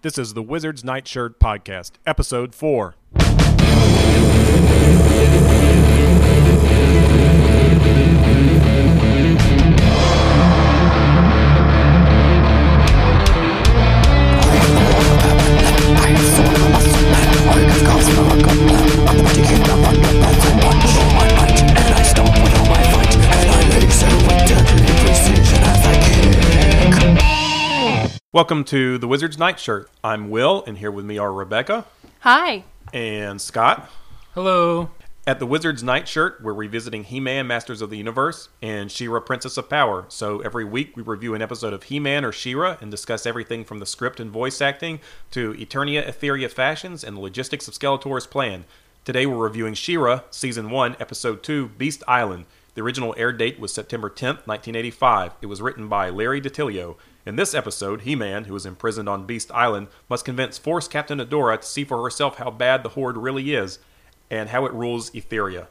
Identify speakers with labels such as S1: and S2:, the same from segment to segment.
S1: This is the Wizard's Nightshirt Podcast, Episode 4. Welcome to the Wizard's Nightshirt. I'm Will, and here with me are Rebecca
S2: Hi.
S1: and Scott.
S3: Hello.
S1: At the Wizard's Nightshirt, we're revisiting He Man Masters of the Universe and She Ra Princess of Power. So every week we review an episode of He Man or She Ra and discuss everything from the script and voice acting to Eternia Etheria fashions and the logistics of Skeletor's plan. Today we're reviewing She Ra, Season 1, Episode 2, Beast Island. The original air date was September 10th, 1985. It was written by Larry DiTilio. In this episode, He Man, who is imprisoned on Beast Island, must convince Force Captain Adora to see for herself how bad the Horde really is and how it rules Etheria.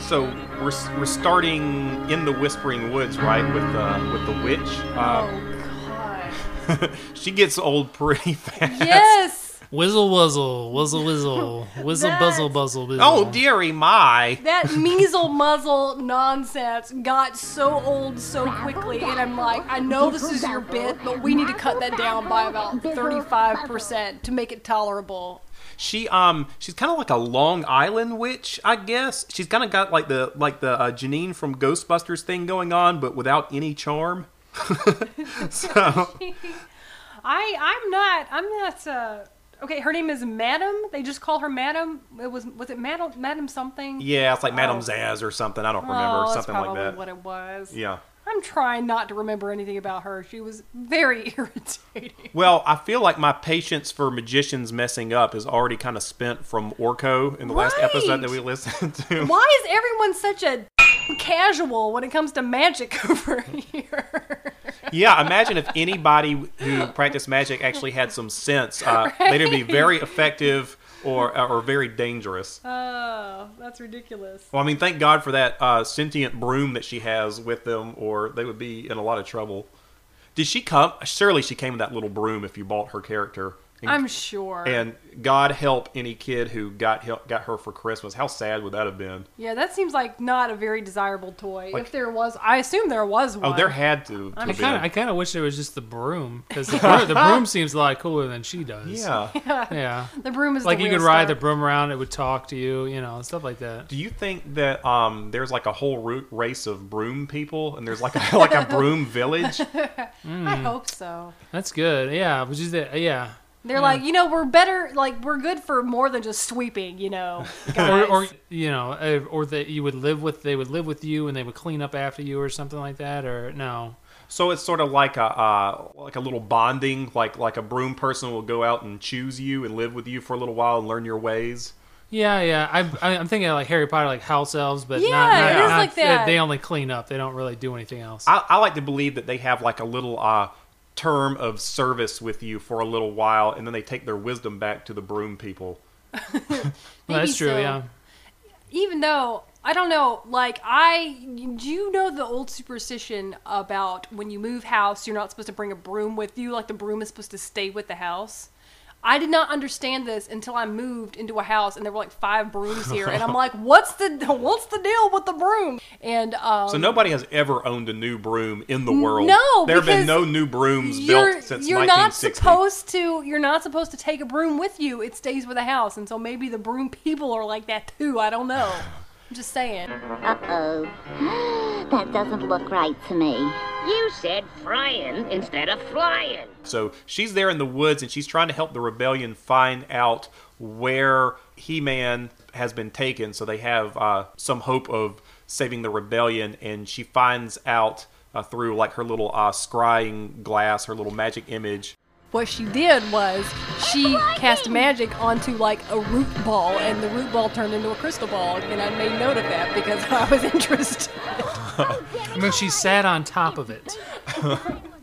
S1: So we're, we're starting in the Whispering Woods, right, with uh, with the witch. Uh,
S2: oh God.
S1: she gets old pretty fast.
S2: Yes.
S3: Whizzle wuzzle, whizzle whizzle, whizzle buzzle buzzle buzzle.
S1: Oh dearie my!
S2: That measle muzzle nonsense got so old so quickly, and I'm like, I know this is your bit, but we need to cut that down by about 35% to make it tolerable.
S1: She um she's kind of like a Long Island witch, I guess. She's kind of got like the like the uh, Janine from Ghostbusters thing going on, but without any charm. so
S2: I I'm not I'm not uh okay. Her name is Madam. They just call her Madam. It was was it Madam Madam something?
S1: yeah, it's like oh.
S2: Madam Oh.
S1: Zaz or something. I don't remember
S2: oh,
S1: something like that.
S2: what it was.
S1: Yeah.
S2: I'm trying not to remember anything about her. She was very irritating.
S1: Well, I feel like my patience for magicians messing up is already kind of spent from Orko in the last episode that we listened to.
S2: Why is everyone such a casual when it comes to magic over here?
S1: Yeah, imagine if anybody who practiced magic actually had some sense. Uh, They'd be very effective or or very dangerous.
S2: Oh, that's ridiculous.
S1: Well, I mean, thank God for that uh, sentient broom that she has with them, or they would be in a lot of trouble. Did she come? Surely she came in that little broom if you bought her character. And,
S2: I'm sure.
S1: and God help any kid who got help, got her for Christmas. How sad would that have been?
S2: yeah, that seems like not a very desirable toy.
S1: Like-
S2: if there was, I assume there was one.
S1: Oh, there had to. to
S3: I
S1: have
S3: kind of, I kind of wish there was just the broom because the, broom- the broom seems a lot cooler than she does.
S1: Yeah.
S3: yeah.
S2: the broom is
S3: Like
S2: the
S3: you could ride
S2: star.
S3: the broom around, it would talk to you, you know, stuff like that.
S1: Do you think that um, there's like a whole root race of broom people, and there's like a like a broom village?
S2: I hope so.
S3: That's good. Yeah, which is the yeah.
S2: They're like, you know, we're better. Like, we're good for more than just sweeping. You know,
S3: Or,
S2: guys.
S3: or you know, uh, or that you would live with, they would live with you, and they would clean up after you, or something like that, or no.
S1: So it's sort of like a uh, like a little bonding, like like a broom person will go out and choose you and live with you for a little while and learn your ways.
S3: Yeah, yeah. I, I, I'm thinking like Harry Potter, like house elves, but
S2: Yeah,
S3: not, not,
S1: it is
S3: not-
S2: like that.
S3: They, they only clean up. They don't really do anything else.
S1: I, I like to believe that they have like a little uh, term of service with you for a little while, and then they take their wisdom back to the broom people.
S2: Maybe
S3: That's true.
S2: so.
S3: Yeah.
S2: even though I don't know, like I do you know the old superstition about when you move house, you're not supposed to bring a broom with you, like the broom is supposed to stay with the house. I did not understand this until I moved into a house and there were like five brooms here, and I'm like, "What's the what's the deal with the broom?" And um,
S1: So nobody has ever owned a new broom in the world.
S2: No,
S1: there have been no new brooms built since
S2: you're not supposed to you're not supposed to take a broom with you. It stays with the house, and so maybe the broom people are like that too. I don't know. I'm just saying.
S4: Uh-oh. That doesn't look right to me.
S5: You said frying instead of flying.
S1: So she's there in the woods and she's trying to help the rebellion find out where He Man has been taken. So they have uh, some hope of saving the rebellion. And she finds out uh, through like her little uh, scrying glass, her little magic image.
S2: What she did was she cast magic onto like a root ball, and the root ball turned into a crystal ball. And I made note of that because I was interested.
S3: I mean, she sat on top of it.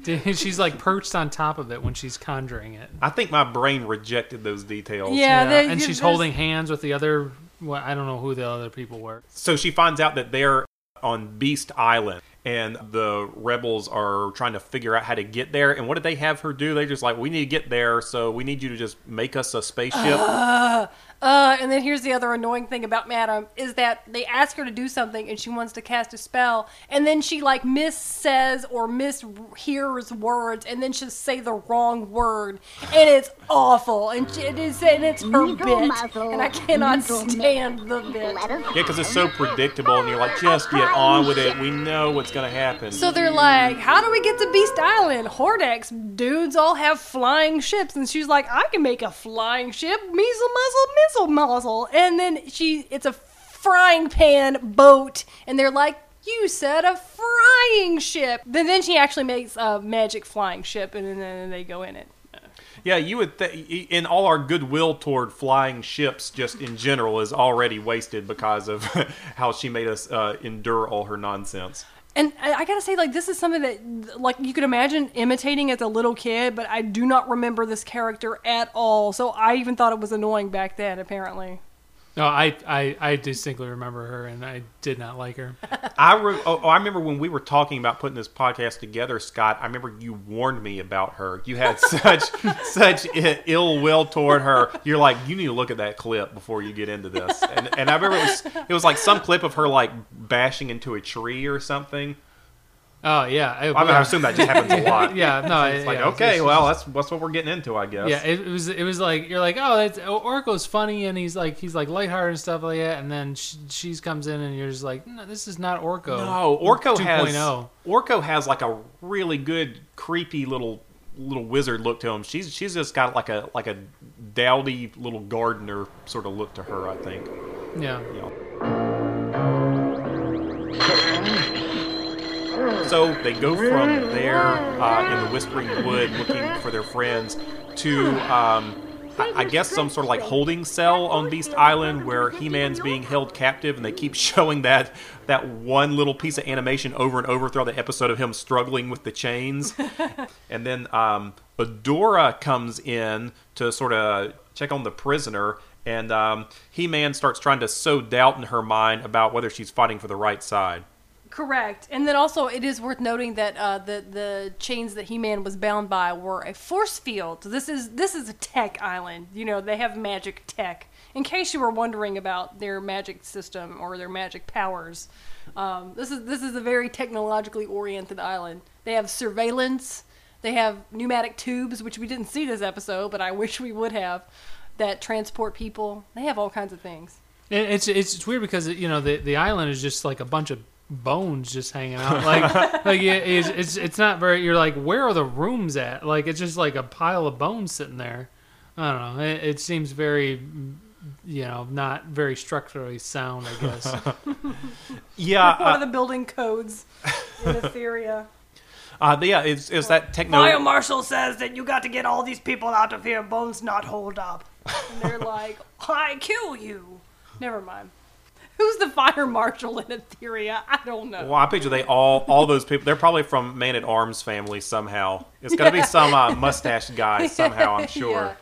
S3: she's like perched on top of it when she's conjuring it.
S1: I think my brain rejected those details.
S2: Yeah, they-
S3: and she's
S2: there's-
S3: holding hands with the other. Well, I don't know who the other people were.
S1: So she finds out that they're on Beast Island. And the rebels are trying to figure out how to get there. And what did they have her do? They just like, we need to get there, so we need you to just make us a spaceship.
S2: Uh, Uh, and then here's the other annoying thing about Madam is that they ask her to do something and she wants to cast a spell, and then she like miss says or mishears words, and then she'll say the wrong word, and it's awful, and she- it is, and it's her
S4: Little
S2: bit,
S4: muzzle,
S2: and I cannot
S4: little
S2: stand the bit.
S1: Yeah, because it's so predictable, and you're like, just get on with it. We know what's going to happen.
S2: So they're like, "How do we get to Beast Island? Hordex dudes all have flying ships," and she's like, "I can make a flying ship, measle muzzle, missile muzzle," and then she, it's a frying pan boat, and they're like, "You said a frying ship." Then then she actually makes a magic flying ship, and then they go in it.
S1: Yeah, you would. Th- in all our goodwill toward flying ships, just in general, is already wasted because of how she made us uh, endure all her nonsense.
S2: And I, I gotta say, like, this is something that, like, you could imagine imitating as a little kid, but I do not remember this character at all. So I even thought it was annoying back then, apparently.
S3: No, I, I, I distinctly remember her, and I did not like her.
S1: I re- oh, oh, I remember when we were talking about putting this podcast together, Scott. I remember you warned me about her. You had such such ill will toward her. You're like, you need to look at that clip before you get into this. And, and I remember it was it was like some clip of her like bashing into a tree or something.
S3: Oh yeah, I,
S1: I, mean, I assume that just happens a lot.
S3: yeah, no,
S1: It's like
S3: yeah,
S1: okay,
S3: it's-
S1: well that's that's what we're getting into, I guess.
S3: Yeah, it, it was. It was like you're like, oh, that's, Orko's funny, and he's like, he's like lighthearted and stuff like that. And then she, she's comes in, and you're just like, no, this is not Orko.
S1: No, Orko
S3: 2.0.
S1: has oh. Orko has like a really good creepy little little wizard look to him. She's she's just got like a like a dowdy little gardener sort of look to her. I think.
S3: Yeah.
S1: Know. So they go from there uh, in the Whispering Wood looking for their friends to, um, I, I guess, some sort of like holding cell on Beast Island where He Man's being held captive, and they keep showing that that one little piece of animation over and over throughout the episode of him struggling with the chains. and then um, Adora comes in to sort of check on the prisoner. And um, He Man starts trying to sow doubt in her mind about whether she's fighting for the right side.
S2: Correct. And then also, it is worth noting that uh, the the chains that He Man was bound by were a force field. This is this is a tech island. You know, they have magic tech. In case you were wondering about their magic system or their magic powers, um, this is this is a very technologically oriented island. They have surveillance. They have pneumatic tubes, which we didn't see this episode, but I wish we would have, that transport people. They have all kinds of things.
S3: It's it's it's weird because you know the the island is just like a bunch of bones just hanging out. Like like it, it's, it's it's not very. You're like, where are the rooms at? Like it's just like a pile of bones sitting there. I don't know. It, it seems very, you know, not very structurally sound. I guess.
S1: Yeah,
S2: One
S1: uh,
S2: of the building codes in Etheria.
S1: uh, yeah, it's, it's that techno.
S2: Fire Marshal says that you got to get all these people out of here. Bones not hold up. And they're like, I kill you. Never mind. Who's the fire marshal in Etheria? I don't know.
S1: Well, I picture they all all those people. They're probably from Man at Arms family somehow. It's gonna be some uh, mustache guy somehow. I'm sure.
S2: Yeah.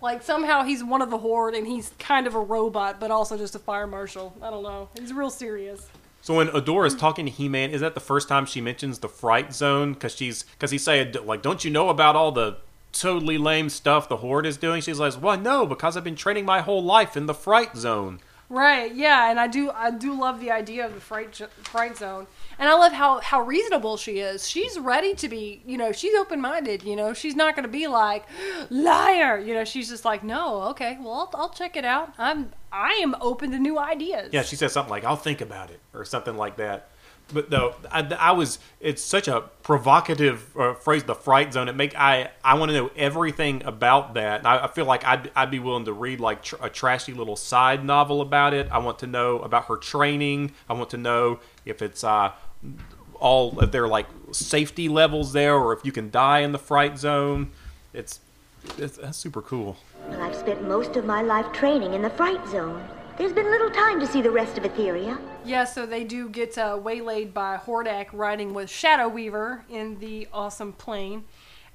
S2: Like somehow he's one of the horde and he's kind of a robot, but also just a fire marshal. I don't know. He's real serious.
S1: So when Adora is talking to He-Man, is that the first time she mentions the Fright Zone? Because she's because he said like, "Don't you know about all the totally lame stuff the Horde is doing?" She's like, "Well, no, because I've been training my whole life in the Fright Zone."
S2: Right, yeah, and I do I do love the idea of the fright fright zone. And I love how how reasonable she is. She's ready to be, you know, she's open-minded, you know. She's not going to be like liar, you know. She's just like, "No, okay. Well, I'll, I'll check it out. I'm I am open to new ideas."
S1: Yeah, she says something like, "I'll think about it" or something like that. But though I, I was, it's such a provocative uh, phrase, the fright zone. It make I I want to know everything about that. I, I feel like I'd I'd be willing to read like tr- a trashy little side novel about it. I want to know about her training. I want to know if it's uh all if there are like safety levels there, or if you can die in the fright zone. It's it's that's super cool.
S4: Well, I've spent most of my life training in the fright zone. There's been little time to see the rest of Etheria.
S2: Yeah, so they do get uh, waylaid by Hordak riding with Shadow Weaver in the awesome plane.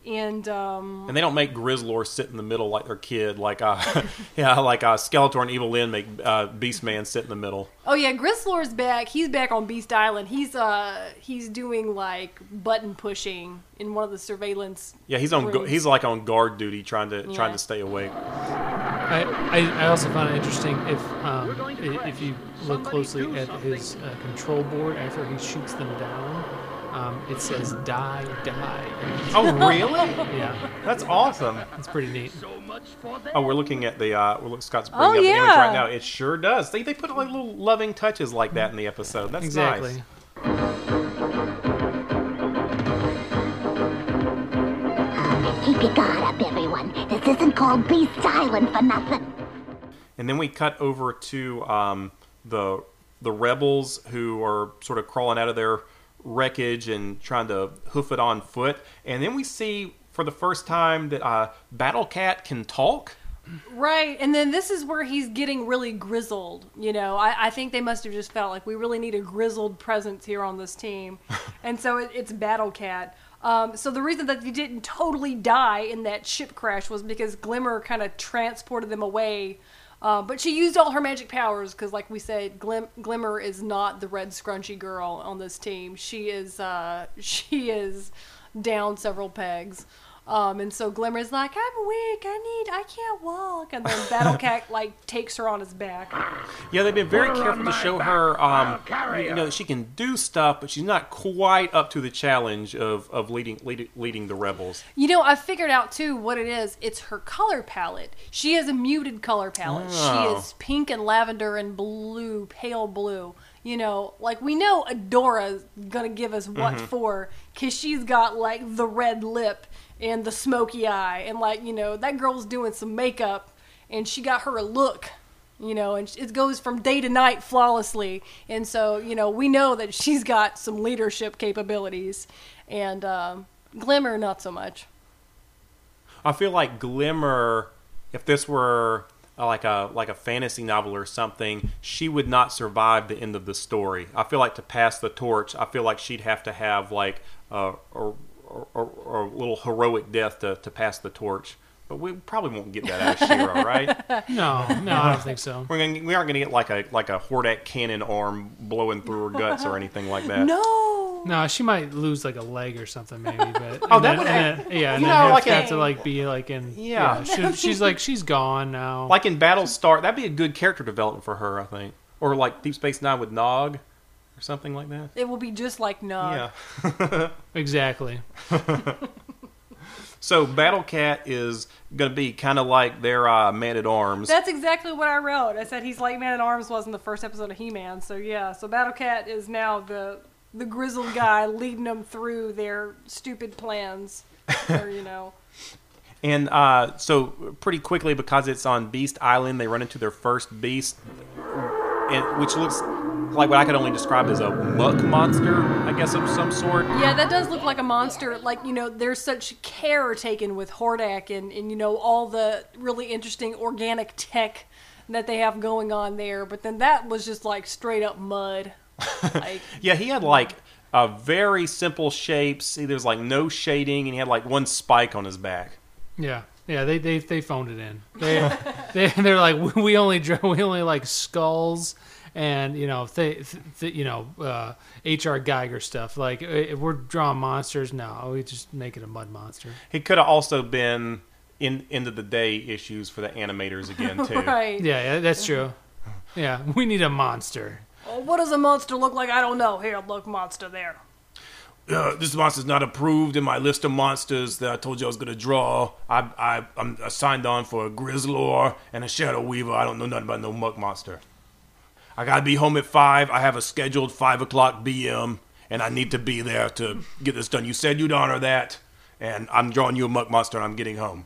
S2: And um,
S1: And they don't make Grizzlor sit in the middle like their kid, like uh, yeah, like uh, Skeletor and Evil Lyn make uh, Beastman sit in the middle.
S2: oh yeah, Grizzlor's back. He's back on Beast Island. He's uh he's doing like button pushing in one of the surveillance.
S1: Yeah, he's on. gu- He's like on guard duty, trying to trying to stay awake.
S3: I, I, I also found it interesting if um, if you look closely at his uh, control board after he shoots them down, um, it says "die, die."
S1: Oh, really?
S3: Yeah,
S1: That's awesome.
S3: it's pretty neat.
S1: Oh, we're looking at the. Uh, we're look, Scott's
S2: Oh,
S1: bringing up the image right now. It sure does. They they put like little loving touches like that in the episode. That's
S3: Exactly.
S1: nice.
S4: Keep your guard up, everyone. This isn't called Beast Island for nothing.
S1: And then we cut over to um, the the rebels who are sort of crawling out of their wreckage and trying to hoof it on foot. And then we see for the first time that uh, Battle Cat can talk.
S2: Right, and then this is where he's getting really grizzled. You know, I, I think they must have just felt like we really need a grizzled presence here on this team, and so it, it's Battle Cat. Um, so the reason that they didn't totally die in that ship crash was because Glimmer kind of transported them away. Uh, but she used all her magic powers because, like we said, Glim- Glimmer is not the red scrunchy girl on this team. She is uh, she is down several pegs. Um, and so Glimmer's like, I'm weak. I need. I can't walk. And then Battle Cat like takes her on his back.
S1: Yeah, they've been very
S6: Put
S1: careful to show
S6: back.
S1: her, um, you
S6: her.
S1: know, she can do stuff, but she's not quite up to the challenge of, of leading, leading leading the rebels.
S2: You know, I figured out too what it is. It's her color palette. She has a muted color palette.
S1: Oh.
S2: She is pink and lavender and blue, pale blue. You know, like we know Adora's gonna give us what for because she's got like the red lip and the smoky eye, and like you know that girl's doing some makeup, and she got her a look. You know, and it goes from day to night flawlessly. And so, you know, we know that she's got some leadership capabilities, and um, Glimmer not so much.
S1: I feel like Glimmer, if this were uh, like a like a fantasy novel or something, she would not survive the end of the story. I feel like to pass the torch, I feel like she'd have to have like a, a, a, a little heroic death to, to pass the torch. But we probably won't get that out of She Ra, right?
S3: No, no, I don't think so.
S1: We're gonna, we aren't going to get like a like a Hordak cannon arm blowing through her guts or anything like that.
S2: No.
S3: No, she might lose like a leg or something, maybe. But
S1: Oh, that
S3: then-
S1: would-
S3: and then- yeah, and
S1: you
S3: then
S1: know,
S3: have,
S1: like
S3: have
S1: a-
S3: to like be like in
S1: Yeah.
S3: she, she's like she's gone now.
S1: Like in Battlestar, that'd be a good character development for her, I think. Or like Deep Space Nine with Nog, or something like that.
S2: It will be just like Nog.
S1: Yeah.
S3: exactly.
S1: So Battle Cat is going to be kind of like their uh, man at arms.
S2: That's exactly what I wrote. I said he's like Man at Arms was in the first episode of He Man. So yeah, so Battle Cat is now the the grizzled guy leading them through their stupid plans. or you know.
S1: And uh, so pretty quickly, because it's on Beast Island, they run into their first beast, and, which looks like what I could only describe as a muck monster, I guess of some sort.
S2: Yeah, that does look like a monster. Like, you know, there's such care taken with Hordak and, and, you know, all the really interesting organic tech that they have going on there. But then that was just like straight up mud. Like,
S1: Yeah, he had like a very simple shapes. See, There's like no shading, and he had like one spike on his back.
S3: Yeah, yeah. They they they phoned it in. They they they're like we only draw we only like skulls and you know th- th- you know uh, H.R. Giger stuff. Like if we're drawing monsters, no, we just make it a mud monster.
S1: He could have also been in end of the day issues for the animators again too.
S2: right.
S3: Yeah, yeah, that's true. Yeah, we need a monster.
S2: Well, what does a monster look like? I don't know. Here, look, monster there.
S1: uh, this monster's not approved in my list of monsters that I told you I was gonna draw. I I I'm I signed on for a Grizzlor and a Shadow Weaver. I don't know nothing about no Muck monster. I gotta be home at five. I have a scheduled five o'clock BM, and I need to be there to get this done. You said you'd honor that, and I'm drawing you a Muck monster, and I'm getting home.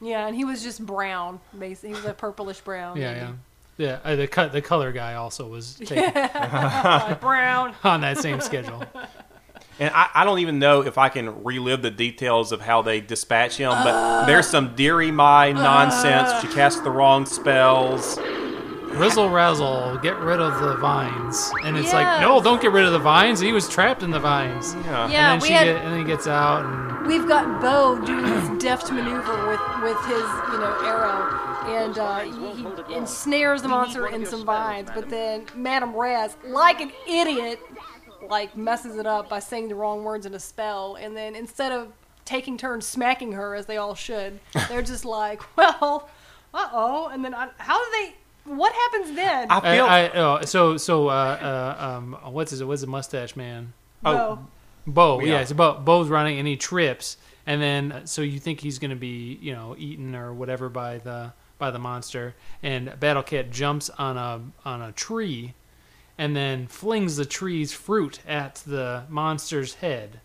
S2: Yeah, and he was just brown. Basically, he was a purplish brown.
S3: Yeah, yeah, yeah. Uh, the cut the color guy also was taken
S2: Like brown.
S3: on that same schedule.
S1: And I, I don't even know if I can relive the details of how they dispatch him, but there's some Deary My nonsense. She casts the wrong spells.
S3: Rizzle razzle, get rid of the vines, and it's like,
S2: Yes.
S3: no, don't get rid of the vines. He was trapped in the vines.
S1: Yeah.
S2: Yeah,
S3: and then
S2: we
S3: she
S2: had
S3: get, and then he gets out, and
S2: we've got Bow doing this deft maneuver with with his you know arrow, and uh, he, he ensnares the monster in some vines. But then Madame Razz, like an idiot, like messes it up by saying the wrong words in a spell, and then instead of taking turns smacking her as they all should, they're just like, well, uh oh, and then I, how do they? What happens then?
S1: I
S3: I,
S1: feel
S3: I, oh, so so uh, uh, um, what's his what's the mustache man?
S1: oh,
S2: Bow.
S3: Bow,
S1: Yeah.
S3: yeah, so Bow, Bow's running and he trips, and then uh, so you think he's going to be you know eaten or whatever by the by the monster, and Battle Cat jumps on a on a tree, and then flings the tree's fruit at the monster's head,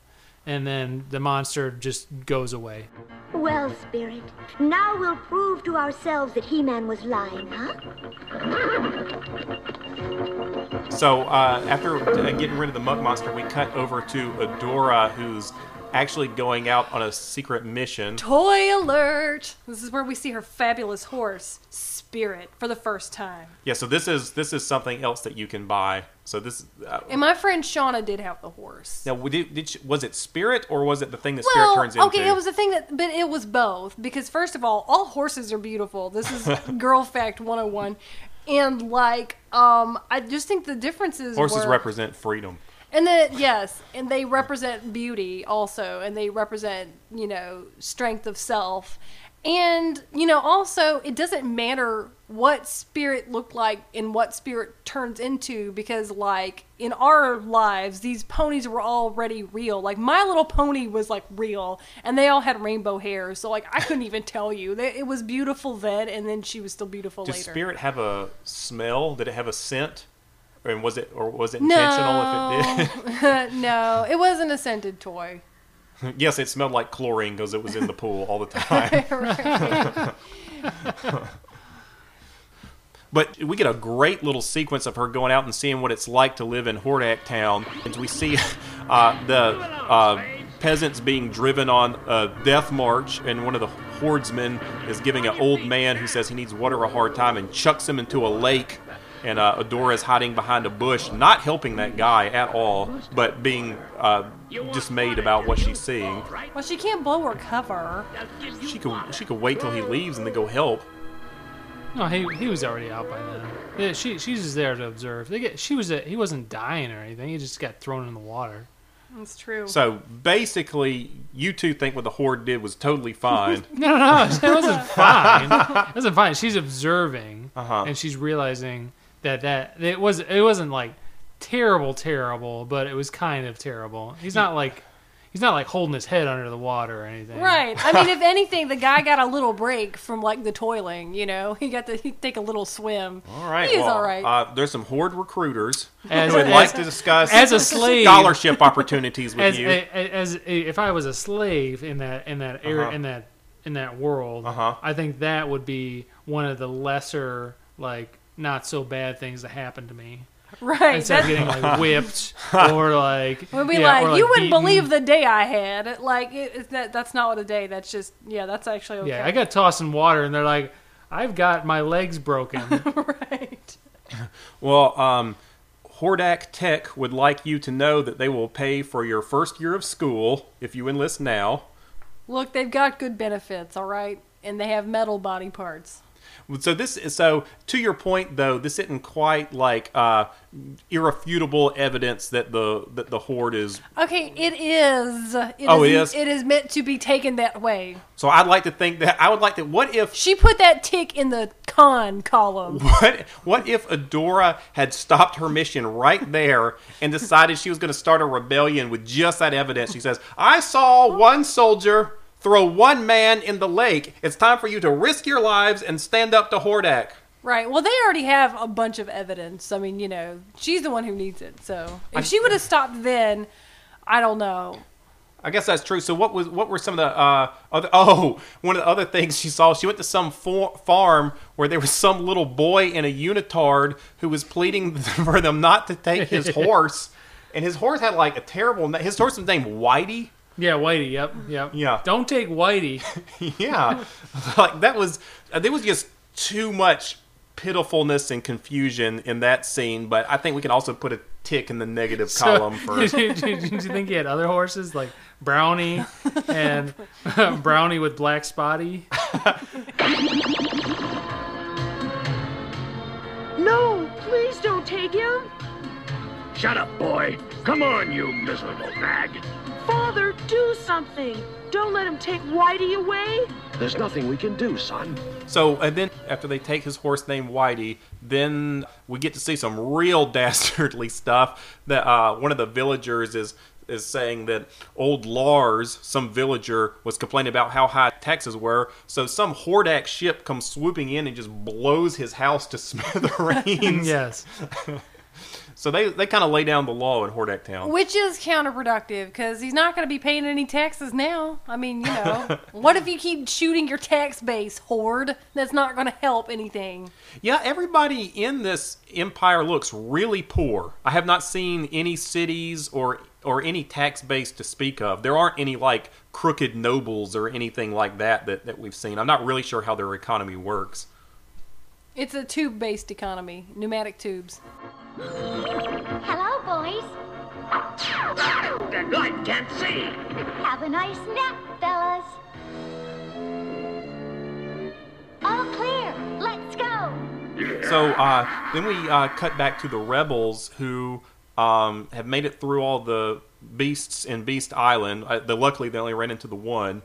S3: and then the monster just goes away.
S4: Well, Spirit, now we'll prove to ourselves that He-Man was lying, huh?
S1: So uh, after uh, getting rid of the mug monster, we cut over to Adora, who's actually going out on a secret mission.
S2: Toy alert! This is where we see her fabulous horse, Spirit, for the first time.
S1: Yeah, so this is this is something else that you can buy. So this uh,
S2: And my friend Shauna did have the horse.
S1: now did, did she, was it Spirit or was it the thing that Spirit
S2: well,
S1: turns into?
S2: okay, it was a thing that, but it was both because first of all, all horses are beautiful. This is girl fact 101. And like, um, I just think the differences
S1: Horses
S2: were,
S1: represent freedom.
S2: And then yes, and they represent beauty also, and they represent you know strength of self, and you know also it doesn't matter what spirit looked like and what spirit turns into because like in our lives these ponies were already real. Like My Little Pony was like real, and they all had rainbow hair, so like I couldn't even tell you it was beautiful then, and then she was still beautiful
S1: Does
S2: later.
S1: Spirit have a smell? Did it have a scent? And was it or was it intentional if it did?
S2: no, it wasn't a scented toy.
S1: yes, it smelled like chlorine because it was in the pool all the time. But we get a great little sequence of her going out and seeing what it's like to live in Hordak Town. And we see uh, the uh, peasants being driven on a death march, and one of the hordemen is giving an old man who says he needs water a hard time and chucks him into a lake. And uh, Adora is hiding behind a bush, not helping that guy at all, but being uh, dismayed about what she's seeing.
S2: Well, she can't blow her cover.
S1: She could she could wait till he leaves and then go help.
S3: No, he he was already out by then. Yeah, she she's just there to observe. They get she was a, he wasn't dying or anything. He just got thrown in the water.
S2: That's true.
S1: So basically, you two think what the horde did was totally fine.
S3: No, no, no, it wasn't fine. It wasn't fine. She's observing,
S1: Uh-huh.
S3: and she's realizing that that it was it wasn't like terrible, terrible, but it was kind of terrible. He's not like he's not like holding his head under the water or anything.
S2: Right. I mean, if anything, the guy got a little break from like the toiling. You know, he got to he take a little swim.
S1: All right,
S2: He's
S1: well,
S2: all right.
S1: Uh, there's some horde recruiters
S3: As-
S1: who would
S3: as-
S1: like to discuss
S3: as a slave-
S1: scholarship opportunities with
S3: As,
S1: you.
S3: as, as if I was a slave in that in that area
S1: Uh-huh.
S3: in that in that world,
S1: Uh-huh.
S3: I think that would be one of the lesser like not so bad things that happened to me.
S2: Right.
S3: Instead of getting like whipped or like
S2: we'd be
S3: yeah,
S2: like,
S3: or,
S2: you wouldn't
S3: beaten.
S2: believe the day I had. It, like it, it's that that's not what a day. That's just yeah. That's actually okay.
S3: Yeah, I got tossed in water, and they're like, "I've got my legs broken."
S2: right.
S1: well, um, Hordak Tech would like you to know that they will pay for your first year of school if you enlist now.
S2: Look, they've got good benefits. All right, and they have metal body parts.
S1: So this is so to your point though, this isn't quite like uh, irrefutable evidence that the that the horde is.
S2: Okay, it is. It
S1: Oh, it
S2: is-
S1: is?
S2: It is meant to be taken that way.
S1: So I'd like to think that I would like to. What if
S2: She put that tick in the con column.
S1: What what if Adora had stopped her mission right there and decided she was going to start a rebellion with just that evidence? She says, "I saw one soldier throw one man in the lake. It's time for you to risk your lives and stand up to Hordak."
S2: Right. Well, they already have a bunch of evidence. I mean, you know, she's the one who needs it. So if she would have stopped then, I don't know.
S1: I guess that's true. So what was what were some of the uh, other? Oh, one of the other things she saw. She went to some for, farm where there was some little boy in a unitard who was pleading for them not to take his horse, and his horse had like a terrible. His horse was named Whitey.
S3: Yeah, Whitey. Yep, yep.
S1: Yeah.
S3: Don't take Whitey.
S1: yeah, like that was uh, there was just too much pitifulness and confusion in that scene. But I think we can also put a tick in the negative
S3: So,
S1: column for.
S3: did, you, did you think he had other horses like Brownie and Brownie with Black Spotty?
S6: No, please don't take him.
S7: Shut up, boy. Come on, you miserable nag.
S6: Father, do something. Don't let him take Whitey away.
S7: There's nothing we can do, son.
S1: So, and then after they take his horse named Whitey, then we get to see some real dastardly stuff. That uh, one of the villagers is is saying that old Lars, some villager, was complaining about how high taxes were. So some Hordak ship comes swooping in and just blows his house to smithereens.
S3: yes.
S1: So they they kind of lay down the law in Hordak Town.
S2: Which is counterproductive because he's not going to be paying any taxes now. I mean, you know, what if you keep shooting your tax base, horde? That's not going to help anything.
S1: Yeah, everybody in this empire looks really poor. I have not seen any cities or or any tax base to speak of. There aren't any like crooked nobles or anything like that that, that we've seen. I'm not really sure how their economy works.
S2: It's a tube based economy, pneumatic tubes.
S4: Hello, boys.
S7: The light can't see.
S4: Have a nice nap, fellas. All clear. Let's go.
S1: So uh, then we uh, cut back to the rebels who um, have made it through all the beasts in Beast Island. Uh, they, luckily, they only ran into the one.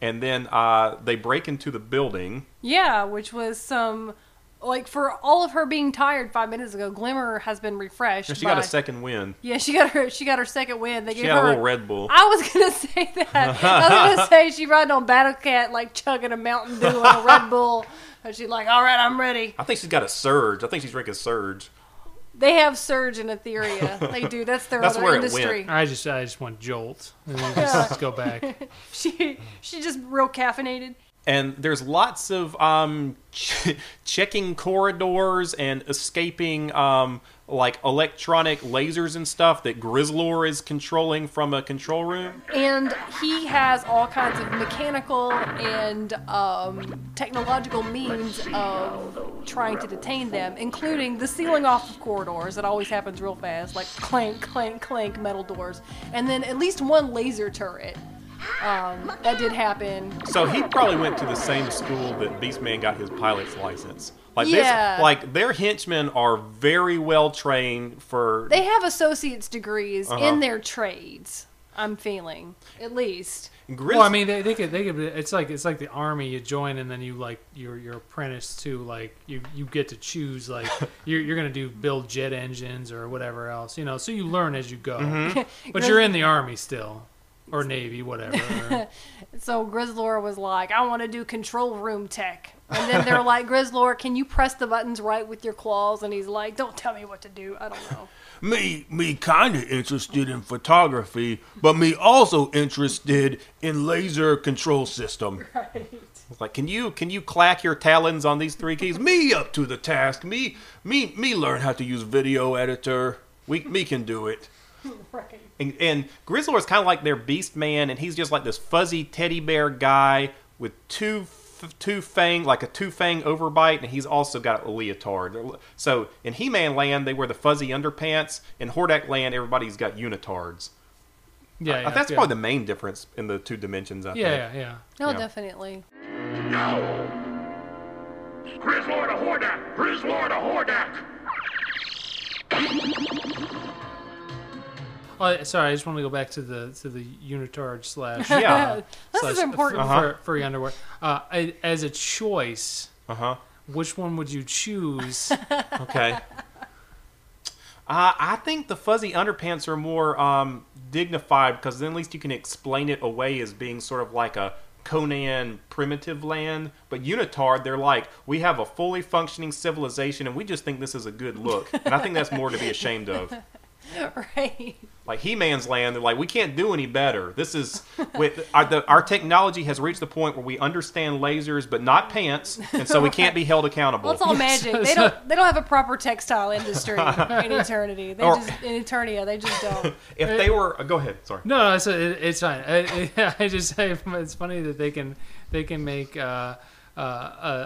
S1: And then uh, they break into the building.
S2: Yeah, which was some. Like, for all of her being tired five minutes ago, Glimmer has been refreshed.
S1: She got a second win.
S2: Yeah, she got her. She got her second win. They
S1: She
S2: gave
S1: her a little Red Bull.
S2: I was gonna say that. I was gonna say she riding on Battle Cat like chugging a Mountain Dew and a Red Bull, and she's like, "All right, I'm ready."
S1: I think she's got a surge. I think she's drinking surge.
S2: They have Surge and Etheria. They do. That's their
S1: That's
S2: other
S1: where it
S2: industry.
S3: I just I just want Jolt. And then just, just go back.
S2: She she's just real caffeinated.
S1: And there's lots of um, ch- checking corridors and escaping um, like electronic lasers and stuff that Grizzlor is controlling from a control room.
S2: And he has all kinds of mechanical and um, technological means of trying to detain them, including the sealing off of corridors. It always happens real fast, like clank, clank, clank metal doors. And then at least one laser turret. Um, that did happen.
S1: So he probably went to the same school that Beastman got his pilot's license. Like
S2: Yeah.
S1: this, like their henchmen are very well trained for.
S2: They have associate's degrees
S1: Uh-huh.
S2: in their trades. I'm feeling, at least.
S1: Grizz-
S3: Well, I mean, they, they could they could. It's like it's like the army. You join and then you like you're you're apprentice to like you you get to choose like you're you're gonna do build jet engines or whatever else. You know, so you learn as you go.
S1: Mm-hmm.
S3: But you're in the army still or navy, whatever.
S2: So Grizzlor was like, I want to do control room tech. And then they're like, Grizzlor, can you press the buttons right with your claws? And he's like, Don't tell me what to do. I don't know.
S8: me me kind of interested in photography, but me also interested in laser control system.
S1: It's like, can you can you clack your talons on these three keys?
S8: Me up to the task. Me me me learn how to use video editor. We me can do it.
S2: right.
S1: And, and Grizzlor is kind of like their beast man, and he's just like this fuzzy teddy bear guy with two two fang, like a two fang overbite, and he's also got a leotard. So in He Man land, they wear the fuzzy underpants. In Hordak land, everybody's got unitards.
S3: yeah,
S1: Uh,
S3: yeah
S1: That's
S3: yeah.
S1: probably the main difference in the two dimensions. I
S3: yeah,
S1: think.
S3: yeah, yeah.
S2: No,
S1: Yeah.
S2: definitely.
S7: No. Grizzlord to Hordak! Grizzlord to Hordak!
S3: Oh, sorry, I just want to go back to the to the unitard slash
S1: Yeah.
S2: This
S3: slash
S2: is important.
S3: f-
S1: Uh-huh.
S3: for, furry underwear. Uh, I- as a choice,
S1: Uh huh.
S3: which one would you choose?
S1: Okay. Uh, I think the fuzzy underpants are more um, dignified because then at least you can explain it away as being sort of like a Conan primitive land. But Unitard, they're like, we have a fully functioning civilization and we just think this is a good look. And I think that's more to be ashamed of.
S2: Right.
S1: Like He Man's land, they're like, we can't do any better. This is, with, our, the, our technology has reached the point where we understand lasers but not pants, and so we can't be held accountable.
S2: Well, it's all magic. They don't. They don't have a proper textile industry in eternity. They
S1: Or-
S2: just in Eternia. They just don't.
S1: if they were, uh, go ahead, sorry.
S3: No, no, it's, it's fine. I, I just say it's funny that they can they can make uh, uh,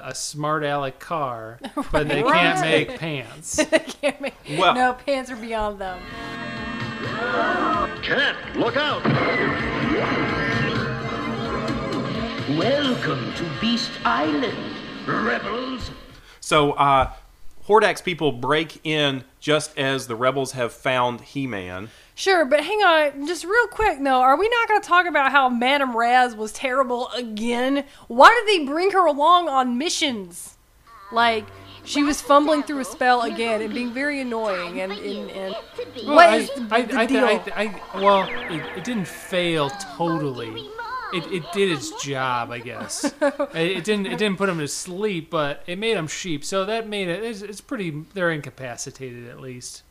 S3: a, a smart aleck car, but they can't
S2: Right.
S3: make pants.
S2: they Can't make-
S1: Well-
S2: no, pants are beyond them.
S7: Cat, look out!
S5: Welcome to Beast Island, rebels.
S1: So, uh, Hordak's people break in just as the rebels have found He-Man.
S2: Sure, but hang on, just real quick though, are we not going to talk about how Madame Razz was terrible again? Why did they bring her along on missions? Like she was fumbling through a spell again and being very annoying and and, and
S3: Well,
S2: what
S3: I,
S2: the,
S3: I,
S2: the
S3: I,
S2: deal?
S3: I, I, well, it, it didn't fail totally. It, it did its job, I guess. it, it didn't it didn't put them to sleep, but it made them sheep. So that made it. It's, it's pretty. They're incapacitated at least.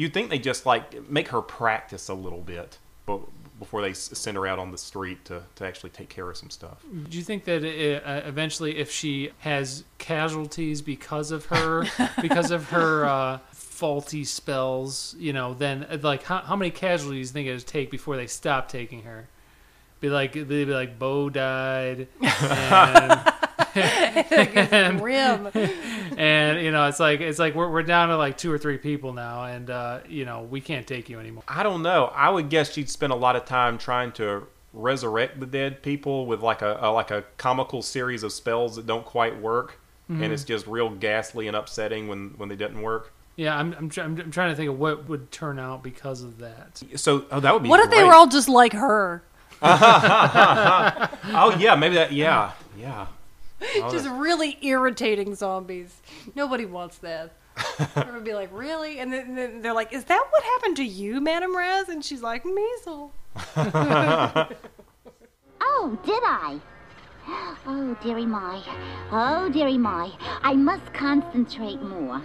S1: You'd think they just like make her practice a little bit but before they send her out on the street to, to actually take care of some stuff.
S3: Do you think that it, uh, eventually, if she has casualties because of her, because of her uh, faulty spells, you know, then uh, like how, how many casualties do you think it would take before they stop taking her? Be like they'd be like Bow died, and,
S2: Grim.
S3: and you know it's like it's like we're we're down to like two or three people now, and uh, you know we can't take you anymore.
S1: I don't know. I would guess she'd spend a lot of time trying to resurrect the dead people with like a, a like a comical series of spells that don't quite work, and it's just real ghastly and upsetting when when they didn't work.
S3: Yeah, I'm I'm, try- I'm trying to think of what would turn out because of that.
S1: So oh, that would be.
S2: What if they were all just like her?
S1: Oh yeah, maybe that. Yeah, yeah. Oh,
S2: Just
S1: that-
S2: really irritating zombies. Nobody wants that. Everyone would be like, really? And then, then they're like, is that what happened to you, Madame Razz? And she's like, measles.
S4: Oh, did I? Oh, dearie my. Oh, dearie my. I must concentrate more.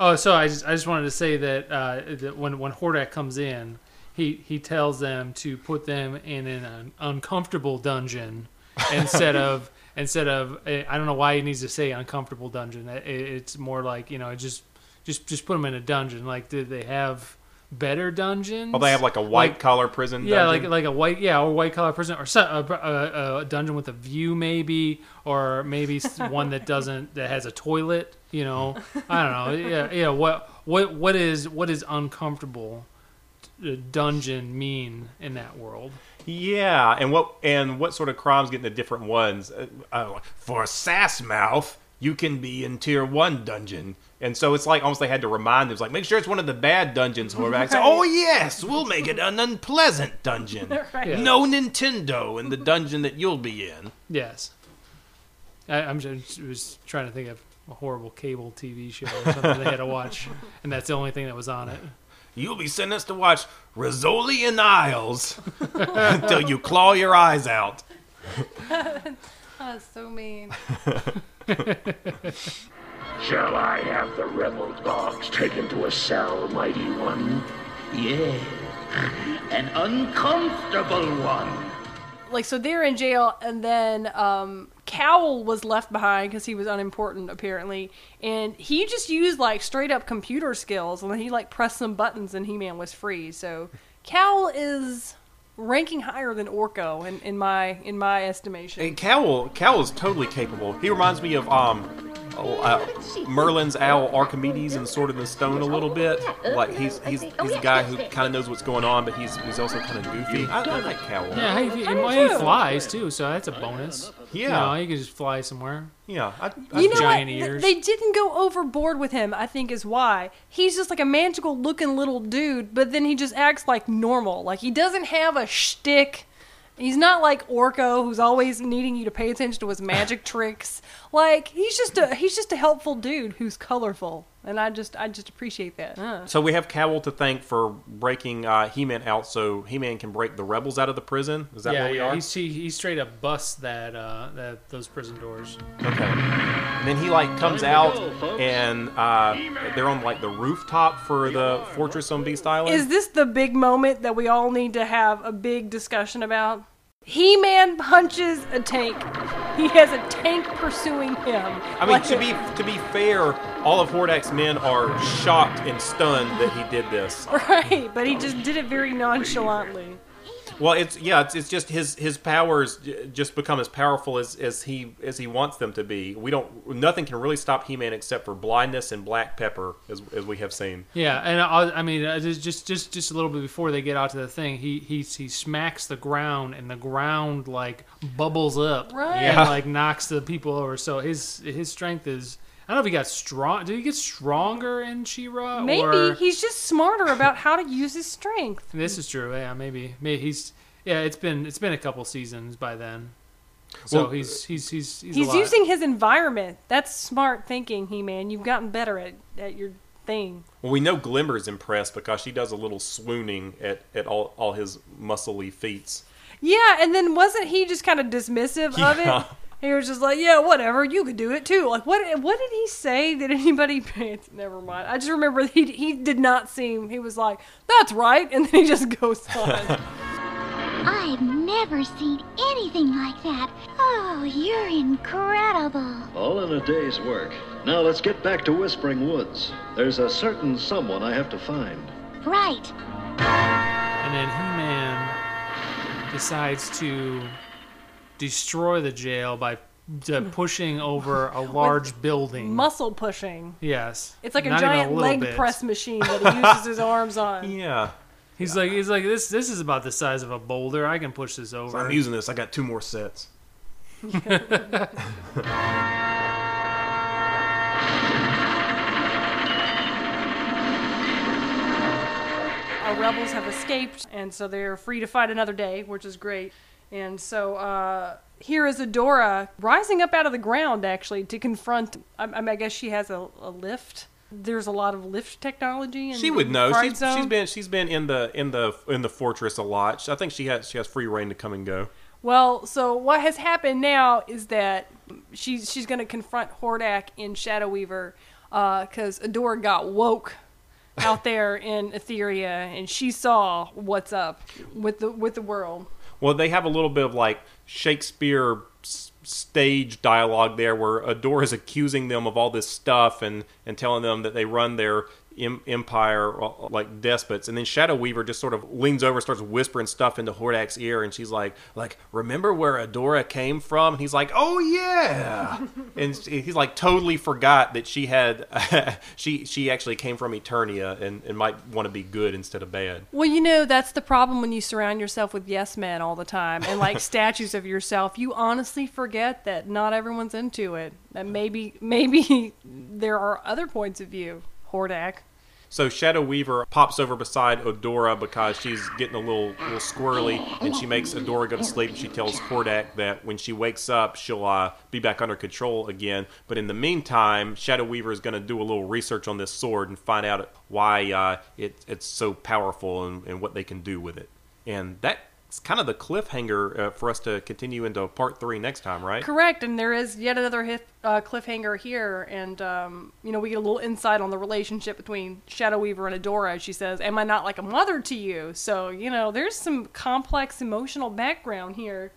S3: Oh, so I just I just wanted to say that, uh, that when when Hordak comes in, he he tells them to put them in an uncomfortable dungeon instead of instead of eh, I don't know why he needs to say uncomfortable dungeon. It's more like you know just just just put them in a dungeon. Like did they have better dungeons?
S1: Oh, they have like a white collar prison.
S3: Yeah,
S1: dungeon?
S3: like like a white yeah, or white collar prison, or some, a, a, a dungeon with a view maybe, or maybe one that doesn't that has a toilet. You know, I don't know. Yeah, yeah. What what what is what is uncomfortable uh, dungeon mean in that world?
S1: Yeah, and what and what sort of crimes get into different ones? Uh, uh, for Sassmouth, you can be in Tier One dungeon, and so it's like almost they had to remind them, it's like make sure it's one of the bad dungeons. Horvath. Say, oh yes, we'll make it an unpleasant dungeon.
S2: Right.
S3: Yeah.
S1: No Nintendo in the dungeon that you'll be in.
S3: Yes, I, I'm just was trying to think of a horrible cable TV show or something they had to watch, and that's the only thing that was on it.
S1: You'll be sending us to watch Rizzoli and Isles until you claw your eyes out.
S2: Oh, that's so mean.
S7: Shall I have the rebel dogs taken to a cell, mighty one?
S5: Yes, an uncomfortable one.
S2: Like, so they're in jail, and then um, was left behind because he was unimportant, apparently. And he just used, like, straight up computer skills, and then he, like, pressed some buttons, and He Man was free. So Kowl is ranking higher than Orko in, in my in my estimation.
S1: And Kowl is totally capable. He reminds me of um, oh, uh, Merlin's owl Archimedes and Sword in the Stone a little bit. Like he's he's he's a guy who kind of knows what's going on, but he's he's also kind of goofy. I, I like Kowl.
S3: Yeah, he, he,
S2: do
S3: he flies too, so that's a bonus.
S1: Yeah.
S3: you know, he can just fly somewhere.
S1: yeah. I, I,
S2: You know
S3: giant
S2: what?
S3: Ears.
S2: They didn't go overboard with him. I think is why he's just like a magical looking little dude, but then he just acts like normal. Like he doesn't have a shtick. He's not like Orko, who's always needing you to pay attention to his magic tricks. Like he's just a he's just a helpful dude who's colorful, and I just I just appreciate that. Uh.
S1: so we have Kowl to thank for breaking uh, He-Man out, so He-Man can break the rebels out of the prison. Is that
S3: yeah,
S1: where we
S3: yeah.
S1: are?
S3: He's, he, he straight up busts that uh, that those prison doors.
S1: Okay. And then he like comes out and uh, they're on like the rooftop for the fortress on Beast Island.
S2: Is this the big moment that we all need to have a big discussion about? He Man punches a tank. He has a tank pursuing him.
S1: I mean, to be to be fair, all of Hordak's men are shocked and stunned that he did this.
S2: right, but he just did it very nonchalantly.
S1: Well, it's yeah, it's, it's just his his powers just become as powerful as, as he as he wants them to be. We don't nothing can really stop He-Man except for blindness and black pepper, as as we have seen.
S3: Yeah, and I, I mean, uh, just just just just a little bit before they get out to the thing, he he he smacks the ground, and the ground like bubbles up,
S2: Right.
S3: and
S1: Yeah.
S3: like knocks the people over. So his his strength is. I don't know if he got strong. Did he get stronger in She-Ra?
S2: Maybe
S3: or,
S2: he's just smarter about how to use his strength.
S3: This is true. Yeah, maybe. Maybe he's. Yeah, it's been it's been a couple seasons by then. So
S1: Well,
S3: he's he's he's he's,
S2: He's
S3: a lot.
S2: using his environment. That's smart thinking, He Man. You've gotten better at, at your thing.
S1: Well, we know Glimmer's impressed because she does a little swooning at, at all, all his muscly feats.
S2: Yeah, and then wasn't he just kind of dismissive of it? He was just like, "Yeah, whatever, you could do it too." Like, what? What did he say? Did anybody? Never mind. I just remember he he did not seem. He was like, "That's right," and then he just goes on.
S4: I've never seen anything like that. Oh, you're incredible.
S9: All in a day's work. Now let's get back to Whispering Woods. There's a certain someone I have to find.
S4: Right.
S3: And then He-Man decides to destroy the jail by uh, pushing over a large building.
S2: Muscle pushing.
S3: yes,
S2: It's like a
S3: Not even
S2: giant
S3: little
S2: leg
S3: bit.
S2: press machine that he uses his arms on.
S1: Yeah.
S3: He's like, he's like, this. This is about the size of a boulder. I can push this over.
S1: I'm using this. I got two more sets.
S2: our rebels have escaped, and so they're free to fight another day, which is great. And so uh, here is Adora rising up out of the ground, actually, to confront. I, I, guess she has a, a lift. There's a lot of lift technology. In,
S1: She would know. She's, she's been she's been in the in the in the fortress a lot. I think she has she has free rein to come and go.
S2: Well, so what has happened now is that she's she's going to confront Hordak in Shadow Weaver because Adora got woke out there in Etheria, and she saw what's up with the with the world.
S1: Well, they have a little bit of like Shakespeare stage dialogue there, where Adora is accusing them of all this stuff and and telling them that they run their empire uh, like despots, and then Shadow Weaver just sort of leans over, starts whispering stuff into Hordak's ear, and she's like, like remember where Adora came from? And he's like, oh yeah, and he's like totally forgot that she had she she actually came from Eternia and, and might want to be good instead of bad.
S2: Well, you know that's the problem when you surround yourself with yes men all the time and like statues of yourself. You honestly forget that not everyone's into it. That maybe maybe there are other points of view. Hordak.
S1: So Shadow Weaver pops over beside Adora because she's getting a little little squirrely, and she makes Adora go to sleep. And she tells Hordak that when she wakes up, she'll uh, be back under control again. But in the meantime, Shadow Weaver is going to do a little research on this sword and find out why uh, it, it's so powerful and, and what they can do with it. And that's kind of the cliffhanger uh, for us to continue into part three next time, right?
S2: Correct, and there is yet another hit, uh, cliffhanger here, and um, you know we get a little insight on the relationship between Shadow Weaver and Adora. She says, "Am I not like a mother to you?" So you know there's some complex emotional background here.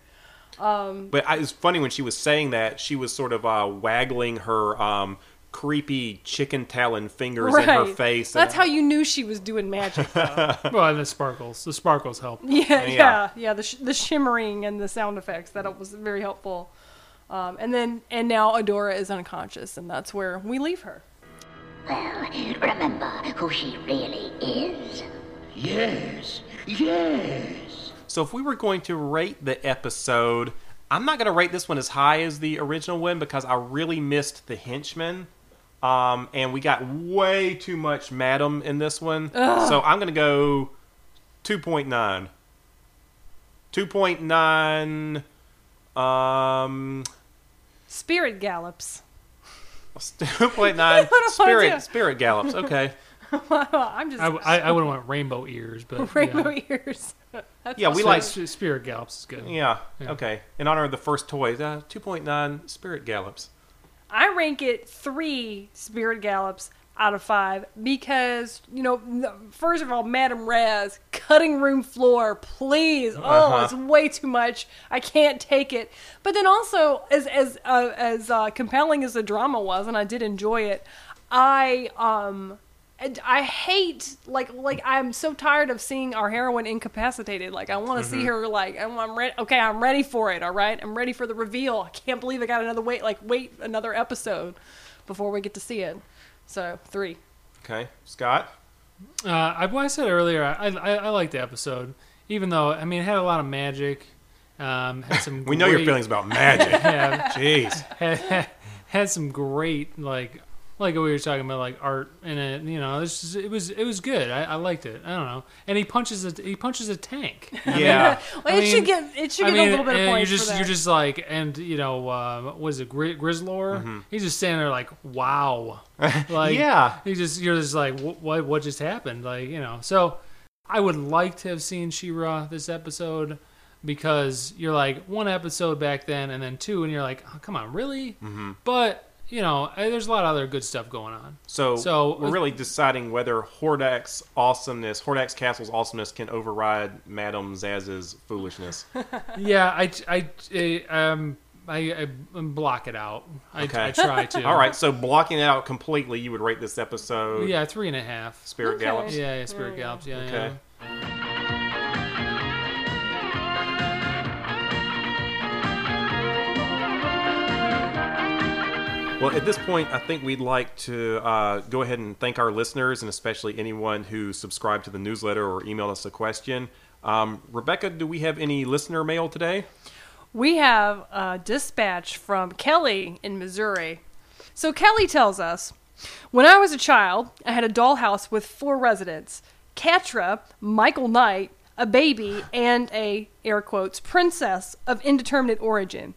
S1: But I, it's funny when she was saying that she was sort of uh, waggling her um, creepy chicken talon fingers in her face.
S2: That's
S1: and,
S2: how you knew she was doing magic. though.
S3: well, and the sparkles. The sparkles help.
S2: yeah,
S1: Yeah.
S2: yeah, yeah. The sh- the shimmering and the sound effects that was very helpful. Um, and then and now Adora is unconscious, and that's where we leave her.
S4: Well, remember who she really is.
S7: Yes, yes.
S1: So if we were going to rate the episode, I'm not going to rate this one as high as the original one because I really missed the henchman. Um, and we got way too much Madam in this one. So I'm going to go 2.9. 2.9. Um,
S2: Spirit gallops.
S1: 2.9 spirit spirit gallops. Okay.
S2: I'm just
S3: I, I, I would have went rainbow ears, but
S2: rainbow
S3: yeah.
S2: ears. That's
S1: Yeah, we like
S3: Spirit Gallops is good.
S1: Yeah,
S3: Yeah.
S1: Okay. In honor of the first toy, uh, 2.9 spirit gallops.
S2: I rank it three spirit gallops out of five because you know, first of all, madam Razz cutting room floor, please. Oh,
S1: Uh-huh.
S2: it's way too much. I can't take it. But then also, as as uh, as uh, compelling as the drama was, and I did enjoy it, I um and I hate like like I'm so tired of seeing our heroine incapacitated. Like I want to see her like I'm, I'm ready. Okay, I'm ready for it. All right, I'm ready for the reveal. I can't believe I got another wait like wait another episode before we get to see it. So three.
S1: Okay, Scott.
S3: Uh, I, what I said earlier, I, I, I liked the episode, even though I mean it had a lot of magic. Um, had some.
S1: We know your feelings about magic.
S3: Yeah,
S1: Jeez.
S3: had, had some great like like we were talking about like art in it. You know, it's just, it was it was good. I, I liked it. I don't know. And he punches a he punches a tank.
S1: Yeah.
S2: Well, it
S3: mean-
S2: should get it should
S3: I
S2: get
S3: mean,
S2: a little bit of
S3: and
S2: points
S3: you're just
S2: for that.
S3: you're just like, and you know, uh, what is it, Gri- Grizzlor?
S1: Mm-hmm.
S3: He's just standing there like, wow, like
S1: Yeah.
S3: He just you're just like, what what what just happened? Like you know, so I would like to have seen She-Ra this episode because you're like one episode back then and then two, and you're like, oh, come on, really? Mm-hmm. But you know, there's a lot of other good stuff going on.
S1: So,
S3: So-
S1: we're really deciding whether Hordak's awesomeness, Hordak's castle's awesomeness, can override Madame Razz's foolishness.
S3: yeah, I I eh, um. I, I block it out. I,
S1: Okay.
S3: I try to.
S1: All right, so blocking it out completely, you would rate this episode
S3: Yeah, three and a half.
S1: Spirit
S2: Okay.
S1: Gallops.
S3: Yeah, yeah, Spirit Gallops. Yeah,
S1: Okay.
S3: yeah.
S1: Well, at this point, I think we'd like to uh, go ahead and thank our listeners, and especially anyone who subscribed to the newsletter or emailed us a question. Um, Rebecca, do we have any listener mail today?
S2: We have a dispatch from Kelly in Missouri. So Kelly tells us When I was a child, I had a dollhouse with four residents Catra, Michael Knight, a baby, and a, air quotes, princess of indeterminate origin.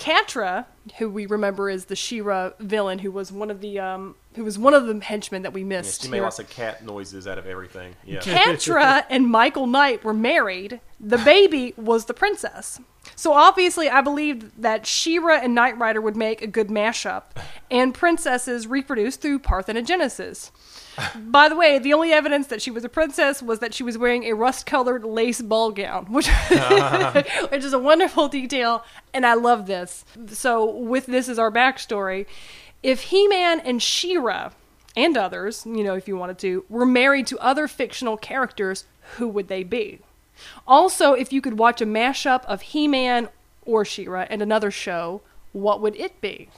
S2: Catra, who we remember is the She-Ra villain, who was one of the um, who was one of the henchmen that we missed.
S1: she made
S2: here.
S1: lots of cat noises out of everything. Yeah.
S2: Catra and Michael Knight were married. The baby was the princess. So obviously, I believed that She-Ra and Knight Rider would make a good mashup, and princesses reproduce through parthenogenesis. By the way, the only evidence that she was a princess was that she was wearing a rust-colored lace ball gown, which, which is a wonderful detail, and I love this. So, with this as our backstory, if He-Man and She-Ra and others, you know, if you wanted to, were married to other fictional characters, who would they be? Also, if you could watch a mashup of He-Man or She-Ra and another show, what would it be?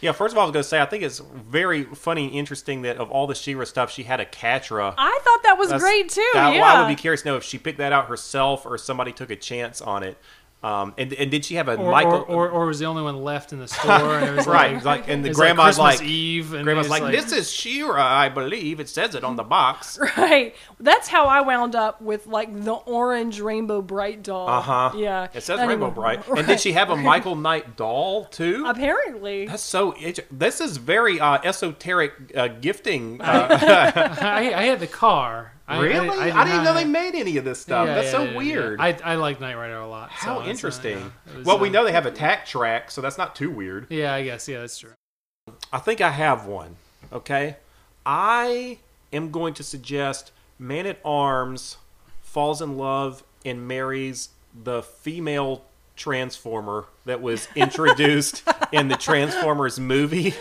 S1: Yeah, first of all, I was going to say, I think it's very funny and interesting that of all the She-Ra stuff, she had a Catra.
S2: I thought that was
S1: That's-
S2: great too.
S1: that-
S2: yeah.
S1: well, I would be curious to know if she picked that out herself or somebody took a chance on it. Um, and, and did she have a
S3: Or,
S1: Michael?
S3: or, or, or was the only one left in the store? And it was
S1: right,
S3: like,
S1: like, and the grandma's
S3: like,
S1: like,
S3: Eve, and
S1: grandma's
S3: it's
S1: like, this is She-Ra, I believe. It says it on the box.
S2: Right. That's how I wound up with like the orange Rainbow Brite doll.
S1: Uh huh.
S2: Yeah.
S1: It says
S2: Anyway,
S1: Rainbow Brite. And did she have a Michael Knight doll too?
S2: Apparently.
S1: That's so. int- This is very uh, esoteric uh, gifting. Uh,
S3: I, I had the car. I,
S1: really?
S3: I,
S1: I,
S3: did
S1: didn't
S3: not
S1: know they made any of this stuff.
S3: Yeah,
S1: That's
S3: yeah,
S1: so
S3: yeah,
S1: weird.
S3: I, I like Knight Rider a lot.
S1: How
S3: so
S1: interesting.
S3: yeah, was,
S1: well, we know they have attack tack track, so that's not too weird.
S3: Yeah, I guess. Yeah, that's true.
S1: I think I have one. Okay. I am going to suggest Man at Arms falls in love and marries the female Transformer that was introduced in the Transformers movie.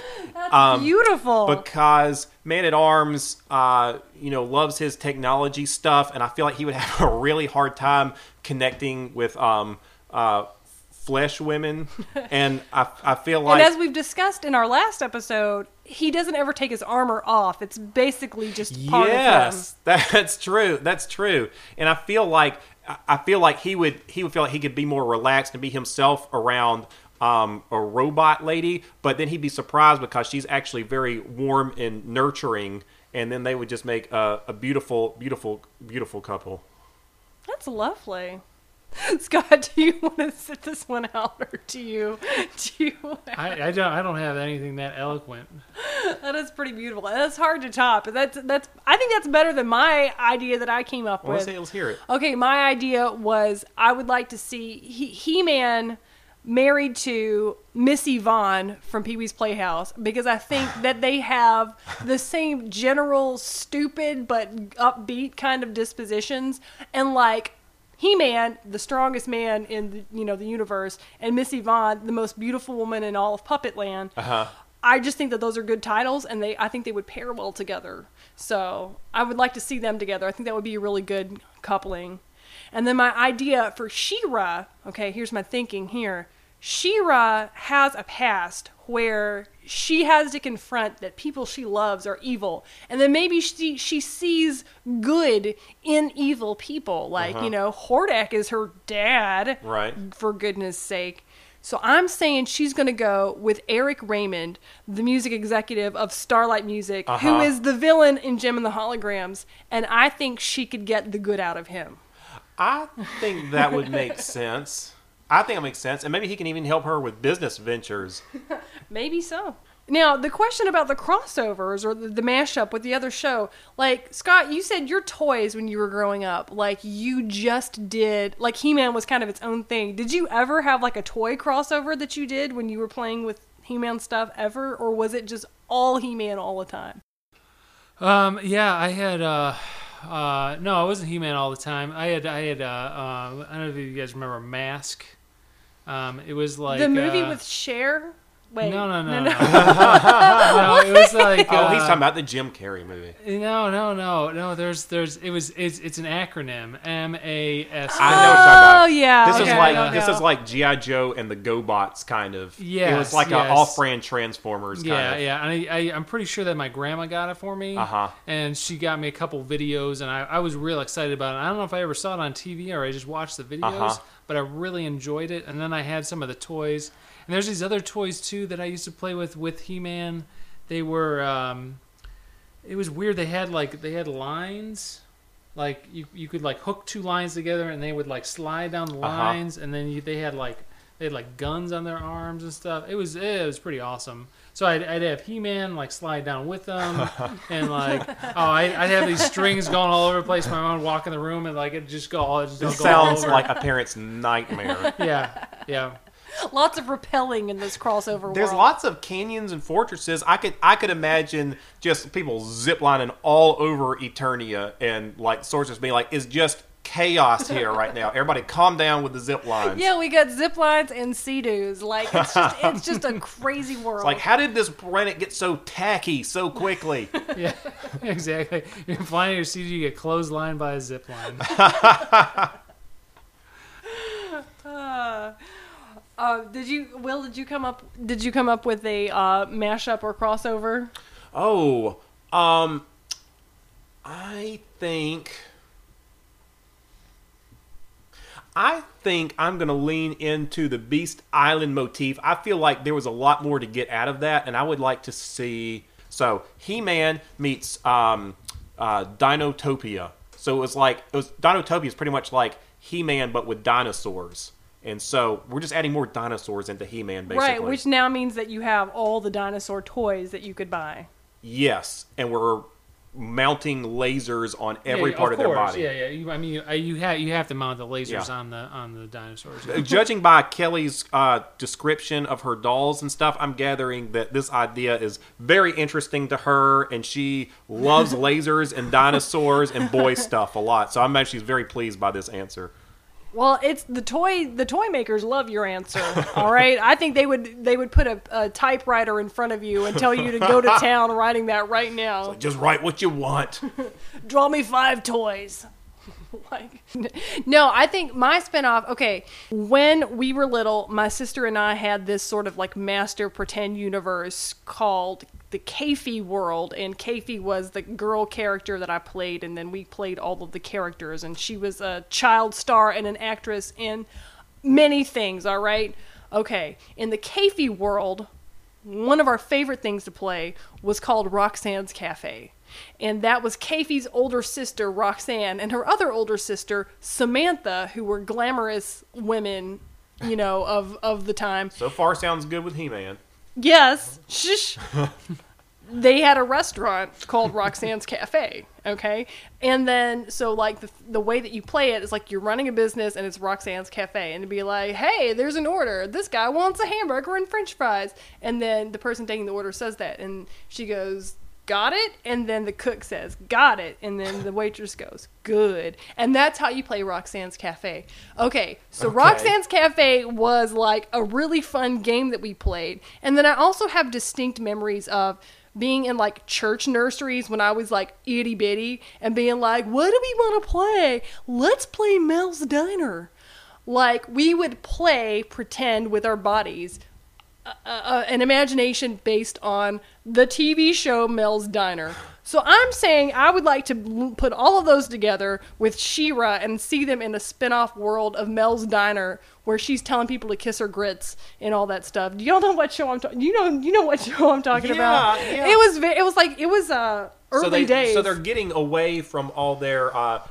S1: Um,
S2: Beautiful.
S1: because Man at Arms, uh, you know, loves his technology stuff, and I feel like he would have a really hard time connecting with um, uh, flesh women, and I, I feel like
S2: and as we've discussed in our last episode, he doesn't ever take his armor off. It's basically just part of him.
S1: yes, that's true. That's true. And I feel like I- feel like he would he would feel like he could be more relaxed and be himself around um, a robot lady, but then he'd be surprised because she's actually very warm and nurturing, and then they would just make a, a beautiful, beautiful, beautiful couple.
S2: That's lovely. Scott, do you want to sit this one out, or do you? Do you?
S3: I, I don't. I don't have anything that eloquent.
S2: That is pretty beautiful. That's hard to top. That's that's. I think that's better than my idea that I came up
S1: Well,
S2: with.
S1: let's, let's hear it.
S2: Okay, my idea was I would like to see He Man married to Miss Yvonne from Pee Wee's Playhouse because I think that they have the same general stupid but upbeat kind of dispositions and like he-Man, the strongest man in the, you know the universe, and Miss Yvonne, the most beautiful woman in all of Puppetland.
S1: Uh-huh.
S2: I just think that those are good titles, and they I think they would pair well together. So I would like to see them together. I think that would be a really good coupling. And then my idea for She-Ra, okay, here's my thinking here. She-Ra has a past where she has to confront that people she loves are evil. And then maybe she she sees good in evil people. Like,
S1: Uh-huh.
S2: you know, Hordak is her dad.
S1: Right.
S2: For goodness sake. So I'm saying she's going to go with Eric Raymond, the music executive of Starlight Music, who
S1: Uh-huh.
S2: is the villain in Jem and the Holograms, and I think she could get the good out of him.
S1: I think that would make sense. I think it makes sense, and maybe he can even help her with business ventures.
S2: Maybe so. Now, the question about the crossovers or the, the mashup with the other show, like, Scott, you said your toys when you were growing up, like, you just did, like, He Man was kind of its own thing. Did you ever have, like, a toy crossover that you did when you were playing with He Man stuff ever, or was it just all He Man all the time?
S3: Um, yeah, I had. Uh, uh, no, I wasn't He-Man all the time. I had. I had. Uh, uh, I don't know if you guys remember Mask. Um, it was like
S2: the movie
S3: uh,
S2: with Cher? Wait.
S3: No, no, no,
S2: no.
S3: no. no, it was like.
S1: oh, he's
S3: uh,
S1: talking about the Jim Carrey movie.
S3: No, no, no, no. There's, there's. It was. It's, it's an acronym. M A S.
S1: I know what you're talking about.
S2: Oh, yeah,
S1: This
S2: okay,
S1: is like
S2: I
S1: this
S2: know.
S1: is like GI Joe and the GoBots kind of. Yeah. it was like
S3: yes.
S1: a off-brand Transformers. Kind
S3: Yeah,
S1: of.
S3: yeah, and I, I, I'm pretty sure that my grandma got it for me.
S1: Uh-huh.
S3: And she got me a couple videos, and I, I was real excited about it. I don't know if I ever saw it on TV or I just watched the videos,
S1: Uh-huh.
S3: But I really enjoyed it. And then I had some of the toys, and there's these other toys too that I used to play with with He-Man. They were, um, it was weird. They had like they had lines. Like you, you could like hook two lines together, and they would like slide down the
S1: Uh-huh.
S3: lines, and then you, they had like they had like guns on their arms and stuff. It was it was pretty awesome. So I'd, I'd have He Man like slide down with them, and like oh I'd, I'd have these strings going all over the place. My mom would walk in the room and like it just go all it just
S1: This
S3: go all
S1: sounds
S3: over.
S1: like a parent's nightmare.
S3: yeah yeah.
S2: Lots of repelling in this crossover
S1: There's
S2: world.
S1: lots of canyons and fortresses. I could I could imagine just people ziplining all over Eternia and like Sorceress being like, is just chaos here right now. Everybody, calm down with the zip lines."
S2: Yeah, we got zip lines and sea-doos. Like, it's just, it's just a crazy world.
S1: It's like, how did this planet get so tacky so quickly?
S3: Yeah, exactly. You're flying your CG, you get clotheslined by a zip line.
S2: Uh, uh, did you, Will? Did you come up? Did you come up with a uh, mashup or crossover?
S1: Oh, um, I think. I think I'm going to lean into the Beast Island motif. I feel like there was a lot more to get out of that, and I would like to see. So, He Man meets um, uh, Dinotopia. So it was like it was Dinotopia is pretty much like He Man, but with dinosaurs. And so we're just adding more dinosaurs into He Man, basically.
S2: Right, which now means that you have all the dinosaur toys that you could buy.
S1: Yes, and we're mounting lasers on every
S3: Yeah,
S1: part of, their body.
S3: Yeah, yeah. You, I mean, you, you have you have to mount the lasers
S1: Yeah.
S3: on the on the dinosaurs.
S1: Uh, Judging by Kelly's uh, description of her dolls and stuff, I'm gathering that this idea is very interesting to her, and she loves lasers and dinosaurs and boy stuff a lot. So I'm actually very pleased by this answer.
S2: Well, it's the toy. The toy makers love your answer. All right, I think they would they would put a, a typewriter in front of you and tell you to go to town writing that right now.
S1: Just write what you want.
S2: Draw me five toys. like, no, I think my spinoff. Okay, when we were little, my sister and I had this sort of like master pretend universe called the Kafie world, and Kafie was the girl character that I played, and then we played all of the characters, and she was a child star and an actress in many things. All right, okay, in the Kafie world, one of our favorite things to play was called Roxanne's Cafe. And that was Kafie's older sister, Roxanne, and her other older sister, Samantha, who were glamorous women, you know, of, of the time.
S1: So far, sounds good with He Man.
S2: Yes, shush. they had a restaurant called Roxanne's Cafe, okay? And then, so like the, the way that you play it is like you're running a business and it's Roxanne's Cafe, and to be like, hey, there's an order. This guy wants a hamburger and french fries. And then the person taking the order says that, and she goes, got it? And then the cook says, got it. And then the waitress goes, good. And that's how you play Roxanne's Cafe. Okay, so
S1: Okay.
S2: Roxanne's Cafe was like a really fun game that we played. And then I also have distinct memories of being in like church nurseries when I was like itty bitty and being like, what do we want to play? Let's play Mel's Diner. Like we would play pretend with our bodies uh, an imagination based on the TV show Mel's Diner. So I'm saying I would like to put all of those together with She-Ra and see them in a spin-off world of Mel's Diner where she's telling people to kiss her grits and all that stuff. Do y'all know what show I'm talking? You know, you know what show I'm talking about.
S1: Yeah, yeah.
S2: It was it was like it was uh early
S1: so they,
S2: days.
S1: So they're getting away from all their uh,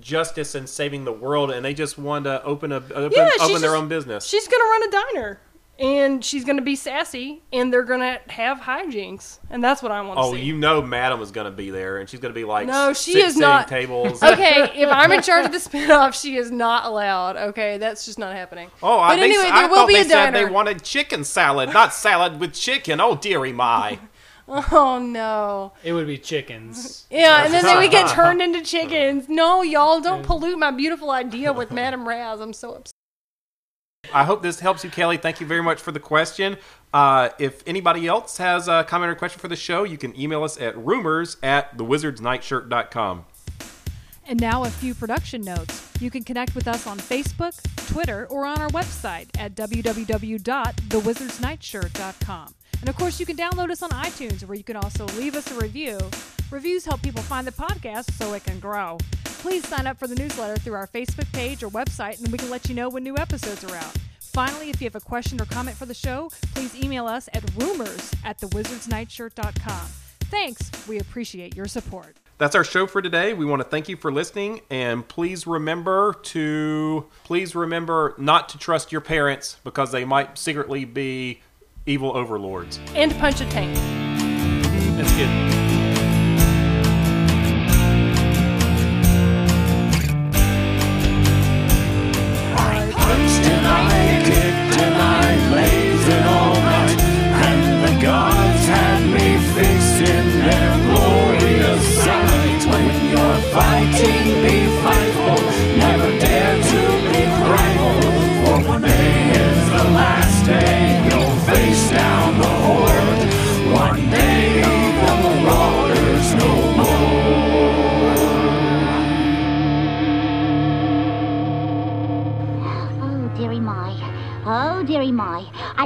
S1: justice and saving the world, and they just want to open a open,
S2: Yeah,
S1: open their
S2: just-
S1: own business.
S2: She's gonna run a diner. And she's gonna be sassy, and they're gonna have hijinks, and that's what I want to
S1: Oh,
S2: see.
S1: you know, Madam is going to be there, and she's going to be like
S2: No, she
S1: sit-
S2: is not.
S1: tables.
S2: okay, if I'm in charge of the spinoff, she is not allowed. Okay, that's just not happening.
S1: Oh, I,
S2: but
S1: they,
S2: anyway,
S1: I
S2: there will
S1: thought
S2: be
S1: they
S2: a
S1: said
S2: diner.
S1: they wanted chicken salad, not salad with chicken. Oh, dearie my.
S2: Oh no.
S3: It would be chickens.
S2: Yeah, and then they would get turned into chickens. No, y'all don't pollute my beautiful idea with Madame Razz. I'm so upset.
S1: I hope this helps you, Kelly. Thank you very much for the question. Uh, if anybody else has a comment or question for the show, you can email us at rumors at thewizardsnightshirt.com.
S10: And now a few production notes. You can connect with us on Facebook, Twitter, or on our website at www.thewizardsnightshirt.com. And of course, you can download us on iTunes, where you can also leave us a review. Reviews help people find the podcast so it can grow. Please sign up for the newsletter through our Facebook page or website, and we can let you know when new episodes are out. Finally, if you have a question or comment for the show, please email us at rumors at thewizardsnightshirt.com. Thanks. We appreciate your support.
S1: That's our show for today. We want to thank you for listening, and please remember to please remember not to trust your parents because they might secretly be evil overlords.
S2: And punch a tank.
S3: That's good.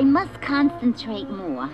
S4: I must concentrate more.